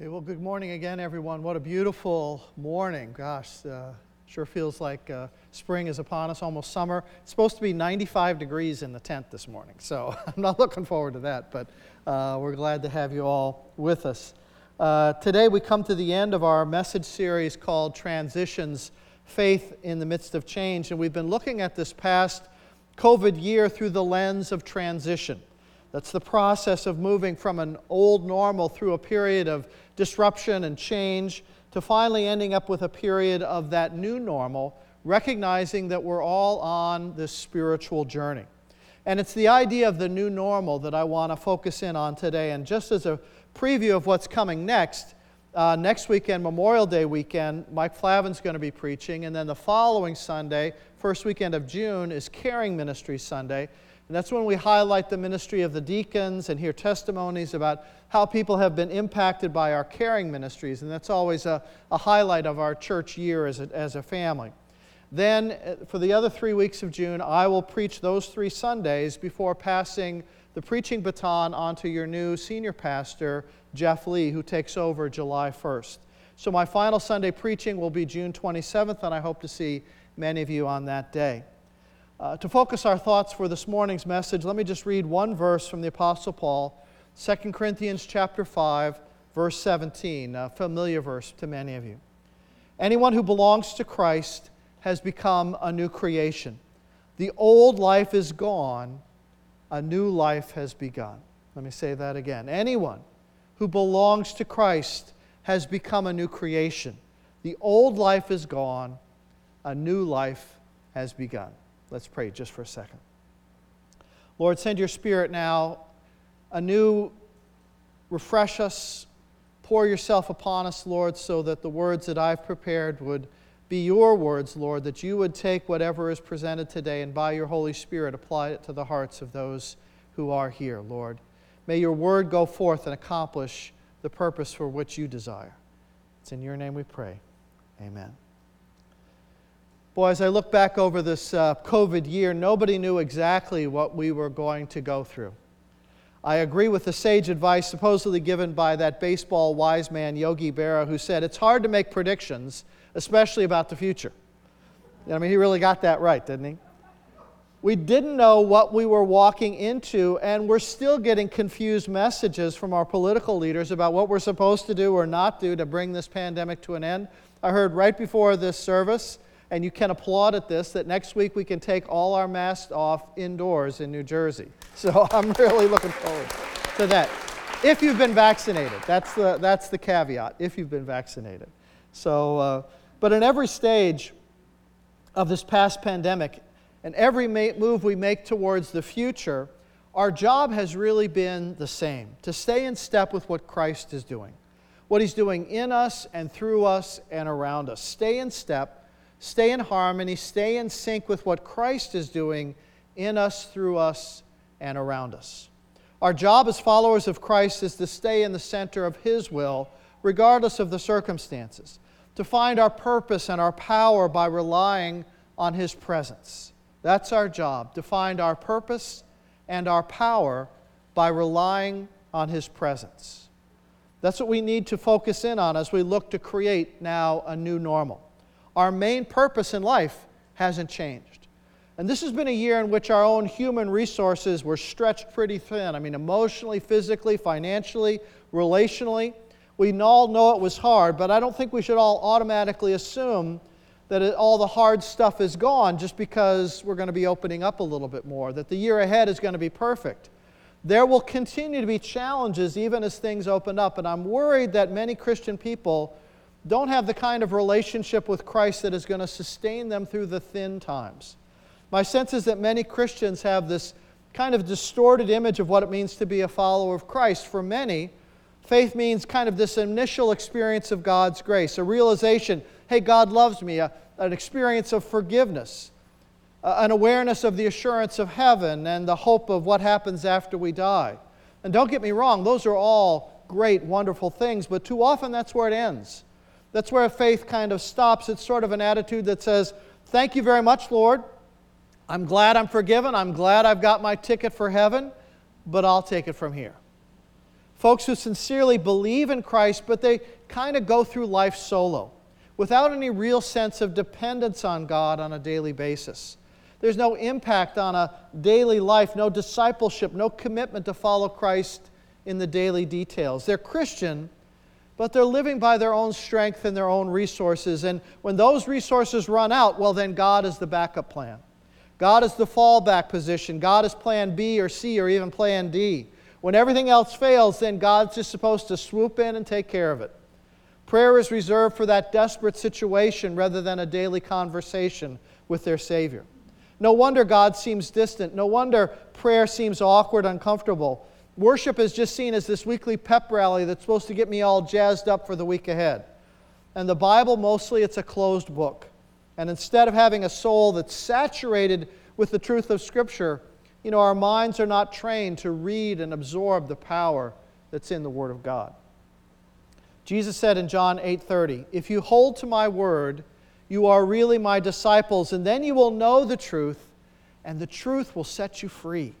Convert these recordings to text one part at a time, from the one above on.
Hey, well, good morning again, everyone. What a beautiful morning. Gosh, uh, sure feels like uh, spring is upon us, almost summer. It's supposed to be 95 degrees in the tent this morning, so I'm not looking forward to that, but uh, we're glad to have you all with us. Uh, today, we come to the end of our message series called Transitions Faith in the Midst of Change, and we've been looking at this past COVID year through the lens of transition. That's the process of moving from an old normal through a period of disruption and change to finally ending up with a period of that new normal, recognizing that we're all on this spiritual journey. And it's the idea of the new normal that I want to focus in on today. And just as a preview of what's coming next, uh, next weekend, Memorial Day weekend, Mike Flavin's going to be preaching. And then the following Sunday, first weekend of June, is Caring Ministry Sunday. And that's when we highlight the ministry of the deacons and hear testimonies about how people have been impacted by our caring ministries. And that's always a, a highlight of our church year as a, as a family. Then, uh, for the other three weeks of June, I will preach those three Sundays before passing the preaching baton onto your new senior pastor, Jeff Lee, who takes over July 1st. So, my final Sunday preaching will be June 27th, and I hope to see many of you on that day. Uh, to focus our thoughts for this morning's message, let me just read one verse from the Apostle Paul, 2 Corinthians chapter 5, verse 17, a familiar verse to many of you. Anyone who belongs to Christ has become a new creation. The old life is gone, a new life has begun. Let me say that again. Anyone who belongs to Christ has become a new creation. The old life is gone, a new life has begun. Let's pray just for a second. Lord, send your spirit now anew, refresh us, pour yourself upon us, Lord, so that the words that I've prepared would be your words, Lord, that you would take whatever is presented today and by your Holy Spirit apply it to the hearts of those who are here, Lord. May your word go forth and accomplish the purpose for which you desire. It's in your name we pray. Amen. Boy, as I look back over this uh, COVID year, nobody knew exactly what we were going to go through. I agree with the sage advice supposedly given by that baseball wise man, Yogi Berra, who said it's hard to make predictions, especially about the future. I mean, he really got that right, didn't he? We didn't know what we were walking into, and we're still getting confused messages from our political leaders about what we're supposed to do or not do to bring this pandemic to an end. I heard right before this service and you can applaud at this that next week we can take all our masks off indoors in New Jersey. So I'm really looking forward to that. If you've been vaccinated, that's the, that's the caveat, if you've been vaccinated. So, uh, but in every stage of this past pandemic, and every move we make towards the future, our job has really been the same to stay in step with what Christ is doing, what He's doing in us and through us and around us. Stay in step stay in harmony, stay in sync with what Christ is doing in us, through us, and around us. Our job as followers of Christ is to stay in the center of His will, regardless of the circumstances, to find our purpose and our power by relying on His presence. That's our job, to find our purpose and our power by relying on His presence. That's what we need to focus in on as we look to create now a new normal our main purpose in life hasn't changed. And this has been a year in which our own human resources were stretched pretty thin. I mean, emotionally, physically, financially, relationally. We all know it was hard, but I don't think we should all automatically assume that it, all the hard stuff is gone just because we're going to be opening up a little bit more, that the year ahead is going to be perfect. There will continue to be challenges even as things open up, and I'm worried that many Christian people don't have the kind of relationship with Christ that is going to sustain them through the thin times. My sense is that many Christians have this kind of distorted image of what it means to be a follower of Christ. For many, faith means kind of this initial experience of God's grace, a realization, hey, God loves me, a, an experience of forgiveness, an awareness of the assurance of heaven and the hope of what happens after we die. And don't get me wrong, those are all great, wonderful things, but too often that's where it ends. That's where faith kind of stops. It's sort of an attitude that says, Thank you very much, Lord. I'm glad I'm forgiven. I'm glad I've got my ticket for heaven, but I'll take it from here. folks who sincerely believe in Christ, but they kind of go through life solo without any real sense of dependence on God on a daily basis. There's no impact on a daily life, no discipleship, no commitment to follow Christ in the daily details. They're Christian, but they're living by their own strength and their own resources. And when those resources run out, well, then God is the backup plan. God is the fallback position. God is plan B or C or even plan D. When everything else fails, then God's just supposed to swoop in and take care of it. Prayer is reserved for that desperate situation rather than a daily conversation with their Savior. No wonder God seems distant. No wonder prayer seems awkward, uncomfortable. Worship is just seen as this weekly pep rally that's supposed to get me all jazzed up for the week ahead. And the Bible, mostly, it's a closed book. And instead of having a soul that's saturated with the truth of Scripture, you know, our minds are not trained to read and absorb the power that's in the Word of God. Jesus said in John 8:30, "If you hold to my word, you are really my disciples, and then you will know the truth, and the truth will set you free."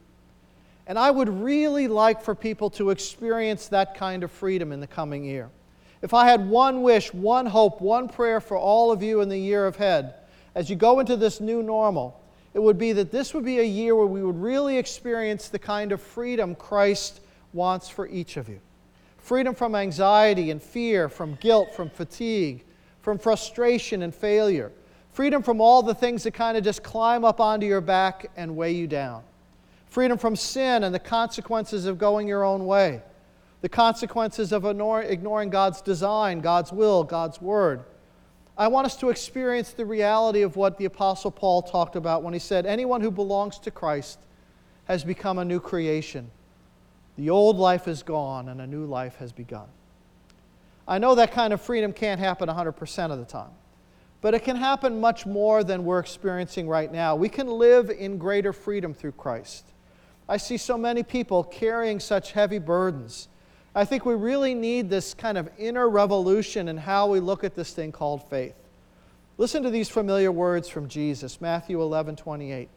And I would really like for people to experience that kind of freedom in the coming year. If I had one wish, one hope, one prayer for all of you in the year ahead, as you go into this new normal, it would be that this would be a year where we would really experience the kind of freedom Christ wants for each of you. Freedom from anxiety and fear, from guilt, from fatigue, from frustration and failure, freedom from all the things that kind of just climb up onto your back and weigh you down, freedom from sin and the consequences of going your own way, the consequences of ignoring God's design, God's will, God's word. I want us to experience the reality of what the Apostle Paul talked about when he said, Anyone who belongs to Christ has become a new creation. The old life is gone and a new life has begun. I know that kind of freedom can't happen 100% of the time, but it can happen much more than we're experiencing right now. We can live in greater freedom through Christ. I see so many people carrying such heavy burdens. I think we really need this kind of inner revolution in how we look at this thing called faith. Listen to these familiar words from Jesus, Matthew 11 28.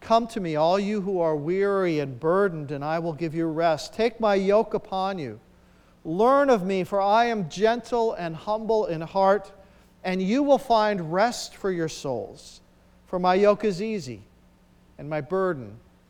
Come to me, all you who are weary and burdened, and I will give you rest. Take my yoke upon you. Learn of me, for I am gentle and humble in heart, and you will find rest for your souls. For my yoke is easy, and my burden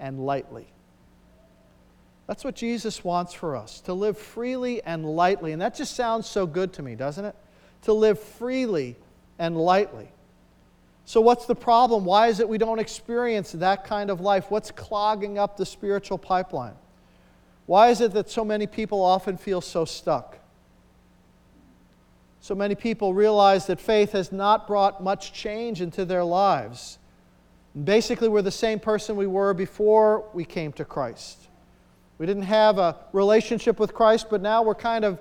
and lightly. That's what Jesus wants for us to live freely and lightly. And that just sounds so good to me, doesn't it? To live freely and lightly. So, what's the problem? Why is it we don't experience that kind of life? What's clogging up the spiritual pipeline? Why is it that so many people often feel so stuck? So many people realize that faith has not brought much change into their lives. Basically, we're the same person we were before we came to Christ. We didn't have a relationship with Christ, but now we're kind of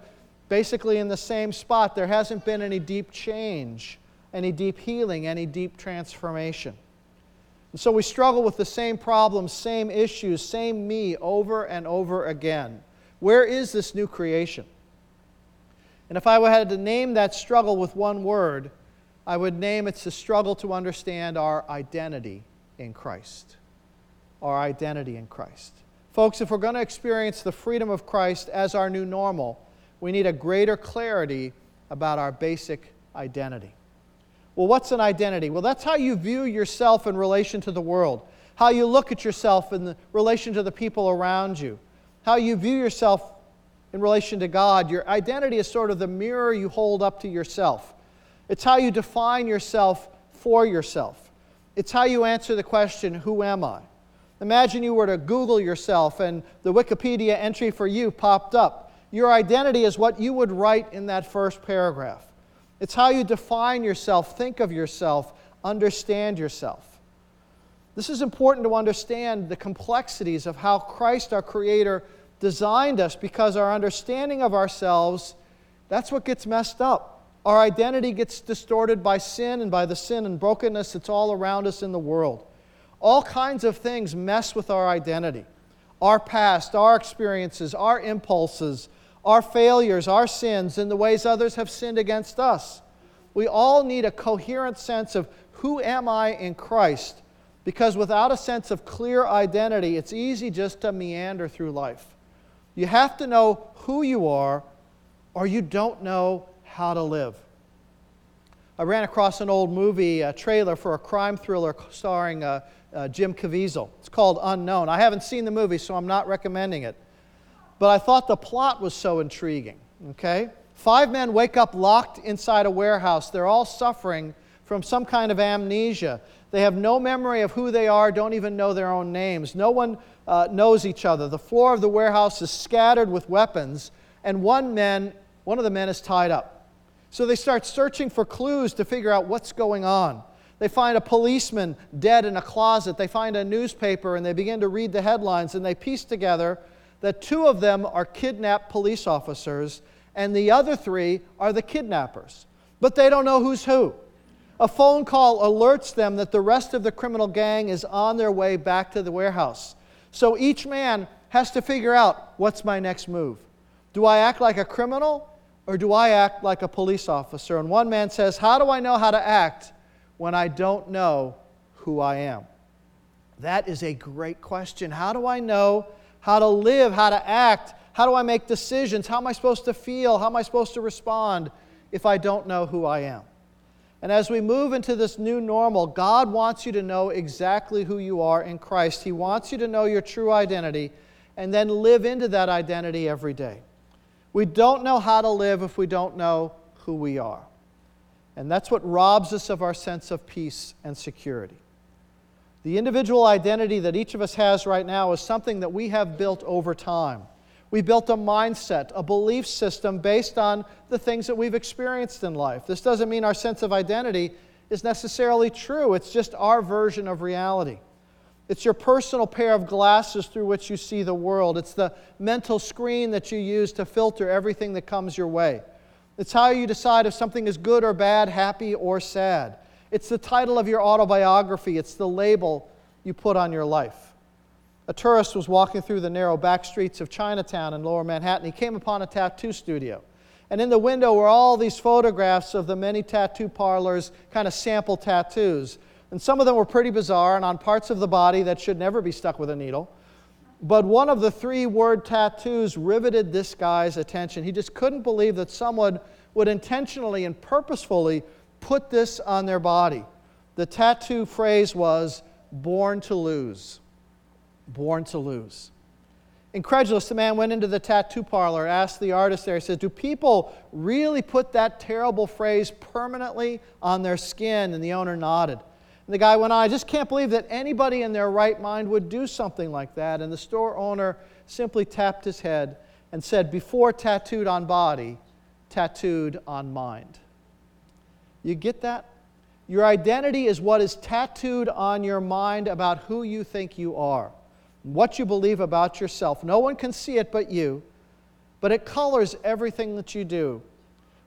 basically in the same spot. There hasn't been any deep change any deep healing, any deep transformation. And so we struggle with the same problems, same issues, same me over and over again. Where is this new creation? And if I had to name that struggle with one word, I would name it's the struggle to understand our identity in Christ. Our identity in Christ. Folks, if we're going to experience the freedom of Christ as our new normal, we need a greater clarity about our basic identity. Well, what's an identity? Well, that's how you view yourself in relation to the world, how you look at yourself in relation to the people around you, how you view yourself in relation to God. Your identity is sort of the mirror you hold up to yourself. It's how you define yourself for yourself. It's how you answer the question, Who am I? Imagine you were to Google yourself and the Wikipedia entry for you popped up. Your identity is what you would write in that first paragraph. It's how you define yourself, think of yourself, understand yourself. This is important to understand the complexities of how Christ, our Creator, designed us because our understanding of ourselves, that's what gets messed up. Our identity gets distorted by sin and by the sin and brokenness that's all around us in the world. All kinds of things mess with our identity our past, our experiences, our impulses, our failures, our sins, and the ways others have sinned against us. We all need a coherent sense of who am I in Christ because without a sense of clear identity, it's easy just to meander through life. You have to know who you are, or you don't know how to live. I ran across an old movie a trailer for a crime thriller starring uh, uh, Jim Caviezel. It's called Unknown. I haven't seen the movie, so I'm not recommending it. But I thought the plot was so intriguing. Okay? Five men wake up locked inside a warehouse. They're all suffering from some kind of amnesia. They have no memory of who they are, don't even know their own names. No one uh, knows each other. The floor of the warehouse is scattered with weapons, and one, man, one of the men is tied up. So they start searching for clues to figure out what's going on. They find a policeman dead in a closet. They find a newspaper and they begin to read the headlines and they piece together that two of them are kidnapped police officers and the other three are the kidnappers. But they don't know who's who. A phone call alerts them that the rest of the criminal gang is on their way back to the warehouse. So each man has to figure out what's my next move? Do I act like a criminal or do I act like a police officer? And one man says, How do I know how to act when I don't know who I am? That is a great question. How do I know how to live, how to act? How do I make decisions? How am I supposed to feel? How am I supposed to respond if I don't know who I am? And as we move into this new normal, God wants you to know exactly who you are in Christ. He wants you to know your true identity and then live into that identity every day. We don't know how to live if we don't know who we are. And that's what robs us of our sense of peace and security. The individual identity that each of us has right now is something that we have built over time. We built a mindset, a belief system based on the things that we've experienced in life. This doesn't mean our sense of identity is necessarily true, it's just our version of reality. It's your personal pair of glasses through which you see the world. It's the mental screen that you use to filter everything that comes your way. It's how you decide if something is good or bad, happy or sad. It's the title of your autobiography, it's the label you put on your life a tourist was walking through the narrow back streets of Chinatown in lower Manhattan. He came upon a tattoo studio. And in the window were all these photographs of the many tattoo parlors, kind of sample tattoos. And some of them were pretty bizarre and on parts of the body that should never be stuck with a needle. But one of the three word tattoos riveted this guy's attention. He just couldn't believe that someone would intentionally and purposefully put this on their body. The tattoo phrase was, born to lose born to lose. Incredulous, the man went into the tattoo parlor, asked the artist there, he said, Do people really put that terrible phrase permanently on their skin? And the owner nodded. And the guy went on, I just can't believe that anybody in their right mind would do something like that. And the store owner simply tapped his head and said, Before tattooed on body, tattooed on mind. You get that? Your identity is what is tattooed on your mind about who you think you are what you believe about yourself. No one can see it but you, but it colors everything that you do.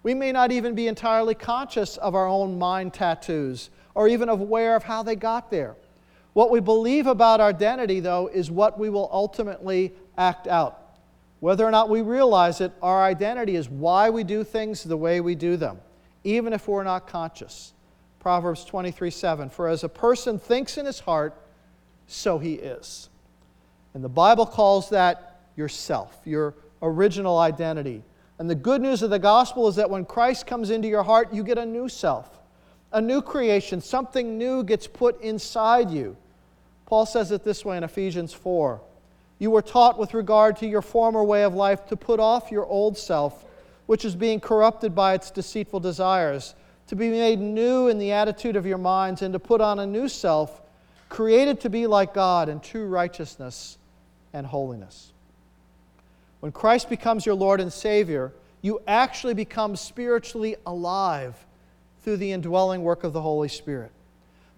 We may not even be entirely conscious of our own mind tattoos or even aware of how they got there. What we believe about our identity, though, is what we will ultimately act out. Whether or not we realize it, our identity is why we do things the way we do them, even if we're not conscious. Proverbs 23 7 For as a person thinks in his heart, so he is. And the Bible calls that yourself, your original identity. And the good news of the gospel is that when Christ comes into your heart, you get a new self, a new creation. Something new gets put inside you. Paul says it this way in Ephesians 4 You were taught with regard to your former way of life to put off your old self, which is being corrupted by its deceitful desires, to be made new in the attitude of your minds, and to put on a new self, created to be like God in true righteousness and holiness. When Christ becomes your Lord and Savior, you actually become spiritually alive through the indwelling work of the Holy Spirit.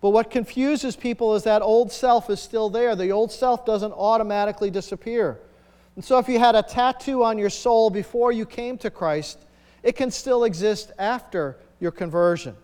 But what confuses people is that old self is still there. The old self doesn't automatically disappear. And so, if you had a tattoo on your soul before you came to Christ, it can still exist after your conversion.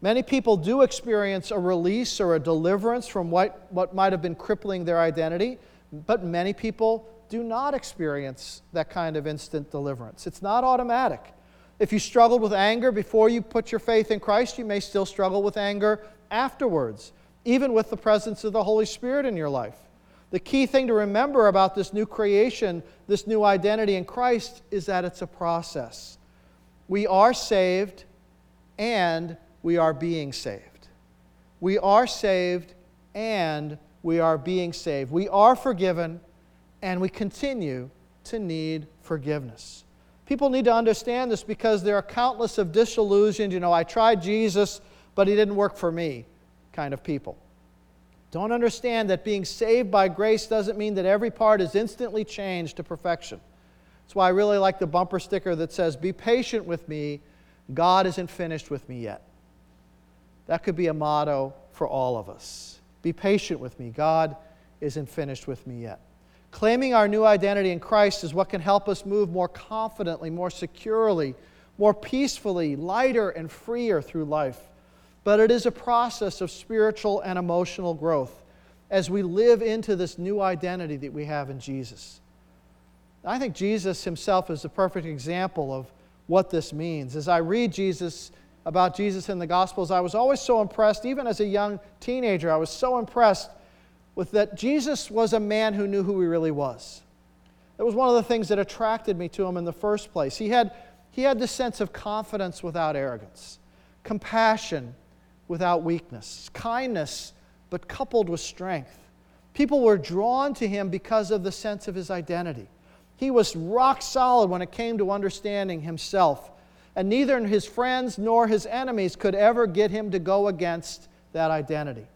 Many people do experience a release or a deliverance from what, what might have been crippling their identity, but many people do not experience that kind of instant deliverance. It's not automatic. If you struggled with anger before you put your faith in Christ, you may still struggle with anger afterwards, even with the presence of the Holy Spirit in your life. The key thing to remember about this new creation, this new identity in Christ, is that it's a process. We are saved and we are being saved. We are saved and we are being saved. We are forgiven and we continue to need forgiveness. People need to understand this because there are countless of disillusioned, you know, I tried Jesus, but he didn't work for me kind of people. Don't understand that being saved by grace doesn't mean that every part is instantly changed to perfection. That's why I really like the bumper sticker that says, Be patient with me, God isn't finished with me yet. That could be a motto for all of us. Be patient with me, God isn't finished with me yet. Claiming our new identity in Christ is what can help us move more confidently, more securely, more peacefully, lighter, and freer through life but it is a process of spiritual and emotional growth as we live into this new identity that we have in Jesus. I think Jesus himself is a perfect example of what this means. As I read Jesus about Jesus in the Gospels, I was always so impressed, even as a young teenager, I was so impressed with that Jesus was a man who knew who he really was. That was one of the things that attracted me to him in the first place. He had, he had this sense of confidence without arrogance, compassion without weakness, kindness, but coupled with strength. People were drawn to him because of the sense of his identity. He was rock solid when it came to understanding himself, and neither his friends nor his enemies could ever get him to go against that identity.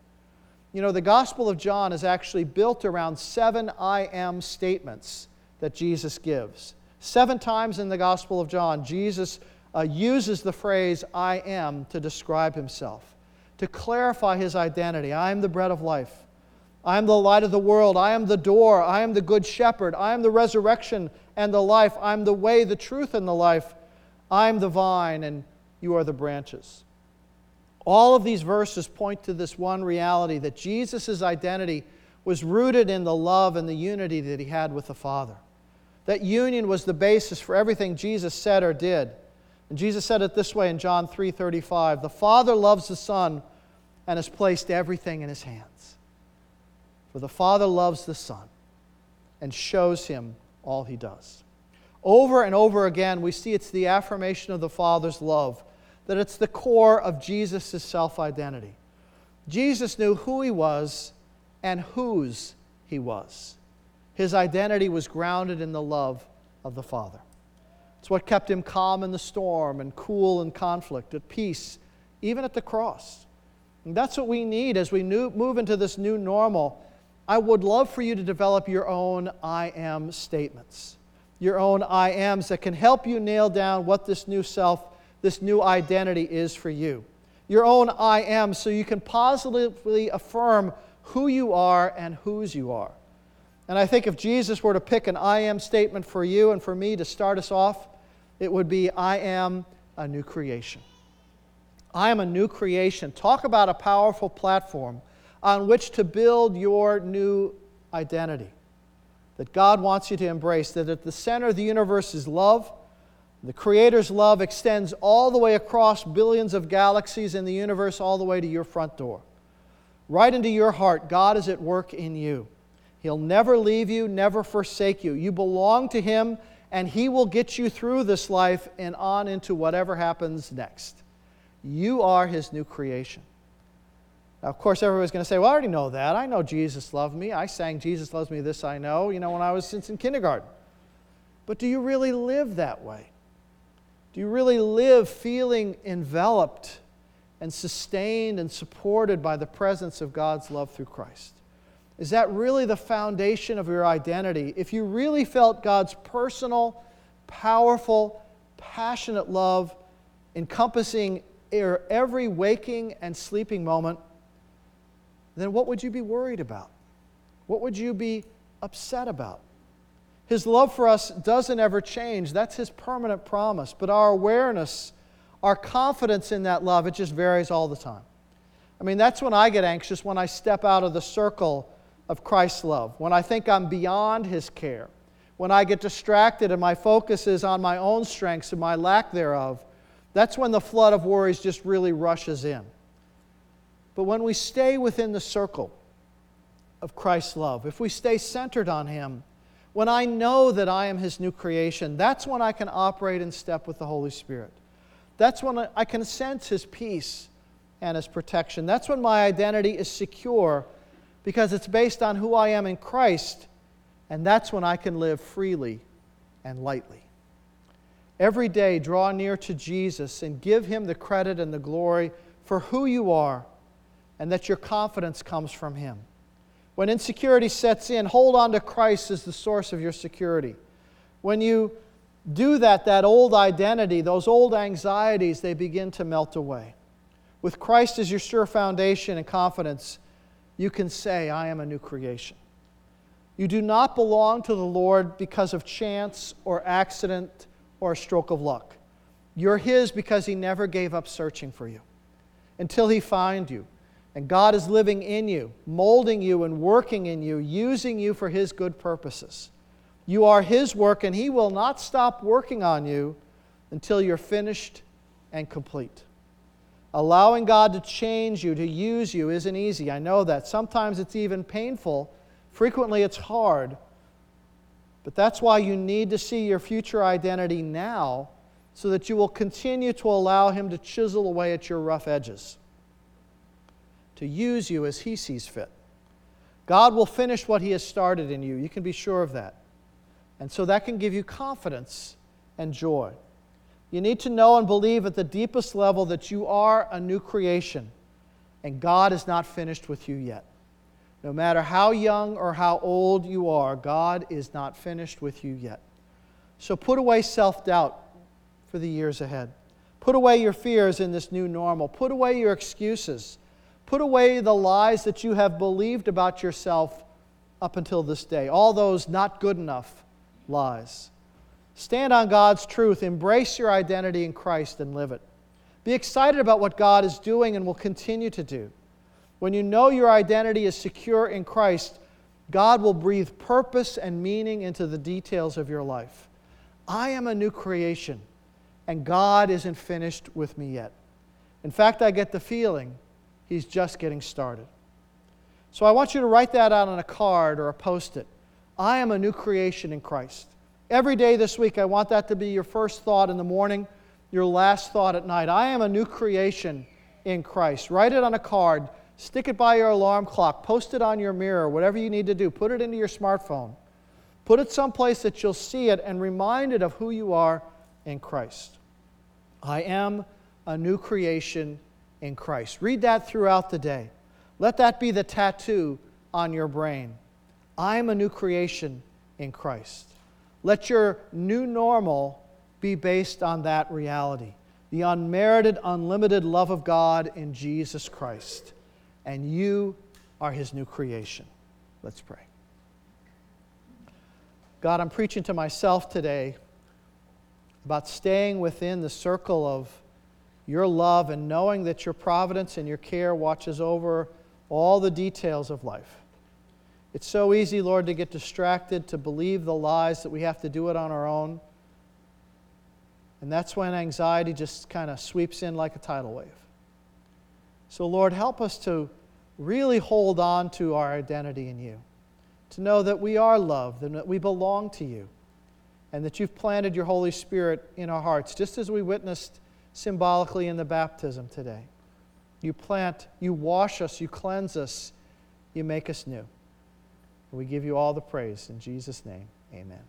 You know, the Gospel of John is actually built around seven I am statements that Jesus gives. Seven times in the Gospel of John, Jesus uh, uses the phrase I am to describe himself to clarify his identity. I am the bread of life. I am the light of the world. I am the door. I am the good shepherd. I am the resurrection and the life. I am the way, the truth, and the life. I am the vine, and you are the branches. All of these verses point to this one reality that Jesus' identity was rooted in the love and the unity that he had with the Father. That union was the basis for everything Jesus said or did. And Jesus said it this way in John 3:35, "The Father loves the Son and has placed everything in his hands. For the Father loves the Son and shows him all he does." Over and over again, we see it's the affirmation of the Father's love, that it's the core of Jesus' self identity. Jesus knew who he was and whose he was. His identity was grounded in the love of the Father. It's what kept him calm in the storm and cool in conflict, at peace, even at the cross. And that's what we need as we move into this new normal. I would love for you to develop your own I am statements, your own I ams that can help you nail down what this new self, this new identity is for you. Your own I am so you can positively affirm who you are and whose you are. And I think if Jesus were to pick an I am statement for you and for me to start us off, it would be, I am a new creation. I am a new creation. Talk about a powerful platform on which to build your new identity that God wants you to embrace, that at the center of the universe is love. The Creator's love extends all the way across billions of galaxies in the universe, all the way to your front door. Right into your heart, God is at work in you. He'll never leave you, never forsake you. You belong to Him and He will get you through this life and on into whatever happens next. You are His new creation. Now, of course, everybody's going to say, Well, I already know that. I know Jesus loved me. I sang Jesus loves me, this I know, you know, when I was since in kindergarten. But do you really live that way? Do you really live feeling enveloped and sustained and supported by the presence of God's love through Christ? Is that really the foundation of your identity? If you really felt God's personal, powerful, passionate love encompassing every waking and sleeping moment, then what would you be worried about? What would you be upset about? His love for us doesn't ever change. That's His permanent promise. But our awareness, our confidence in that love, it just varies all the time. I mean, that's when I get anxious when I step out of the circle of Christ's love, when I think I'm beyond His care, when I get distracted and my focus is on my own strengths and my lack thereof. That's when the flood of worries just really rushes in. But when we stay within the circle of Christ's love, if we stay centered on Him, when I know that I am His new creation, that's when I can operate in step with the Holy Spirit. That's when I can sense His peace and His protection. That's when my identity is secure because it's based on who I am in Christ, and that's when I can live freely and lightly. Every day, draw near to Jesus and give Him the credit and the glory for who you are, and that your confidence comes from Him. When insecurity sets in, hold on to Christ as the source of your security. When you do that, that old identity, those old anxieties, they begin to melt away. With Christ as your sure foundation and confidence, you can say, I am a new creation. You do not belong to the Lord because of chance or accident or a stroke of luck. You're His because He never gave up searching for you until He found you. And God is living in you, molding you and working in you, using you for His good purposes. You are His work, and He will not stop working on you until you're finished and complete. Allowing God to change you, to use you, isn't easy. I know that. Sometimes it's even painful. Frequently it's hard. But that's why you need to see your future identity now so that you will continue to allow Him to chisel away at your rough edges to use you as He sees fit. God will finish what He has started in you. You can be sure of that. And so that can give you confidence and joy. You need to know and believe at the deepest level that you are a new creation and God is not finished with you yet. No matter how young or how old you are, God is not finished with you yet. So put away self doubt for the years ahead. Put away your fears in this new normal. Put away your excuses. Put away the lies that you have believed about yourself up until this day, all those not good enough lies. Stand on God's truth, embrace your identity in Christ, and live it. Be excited about what God is doing and will continue to do. When you know your identity is secure in Christ, God will breathe purpose and meaning into the details of your life. I am a new creation, and God isn't finished with me yet. In fact, I get the feeling He's just getting started. So I want you to write that out on a card or a post it. I am a new creation in Christ. Every day this week, I want that to be your first thought in the morning, your last thought at night. I am a new creation in Christ. Write it on a card, stick it by your alarm clock, post it on your mirror, whatever you need to do. Put it into your smartphone. Put it someplace that you'll see it and reminded of who you are in Christ. I am a new creation in Christ. Read that throughout the day. Let that be the tattoo on your brain. I'm a new creation in Christ. Let your new normal be based on that reality the unmerited, unlimited love of God in Jesus Christ. And you are his new creation. Let's pray. God, I'm preaching to myself today about staying within the circle of your love and knowing that your providence and your care watches over all the details of life. It's so easy, Lord, to get distracted, to believe the lies that we have to do it on our own. And that's when anxiety just kind of sweeps in like a tidal wave. So, Lord, help us to really hold on to our identity in you, to know that we are loved and that we belong to you, and that you've planted your Holy Spirit in our hearts, just as we witnessed symbolically in the baptism today. You plant, you wash us, you cleanse us, you make us new. We give you all the praise. In Jesus' name, amen.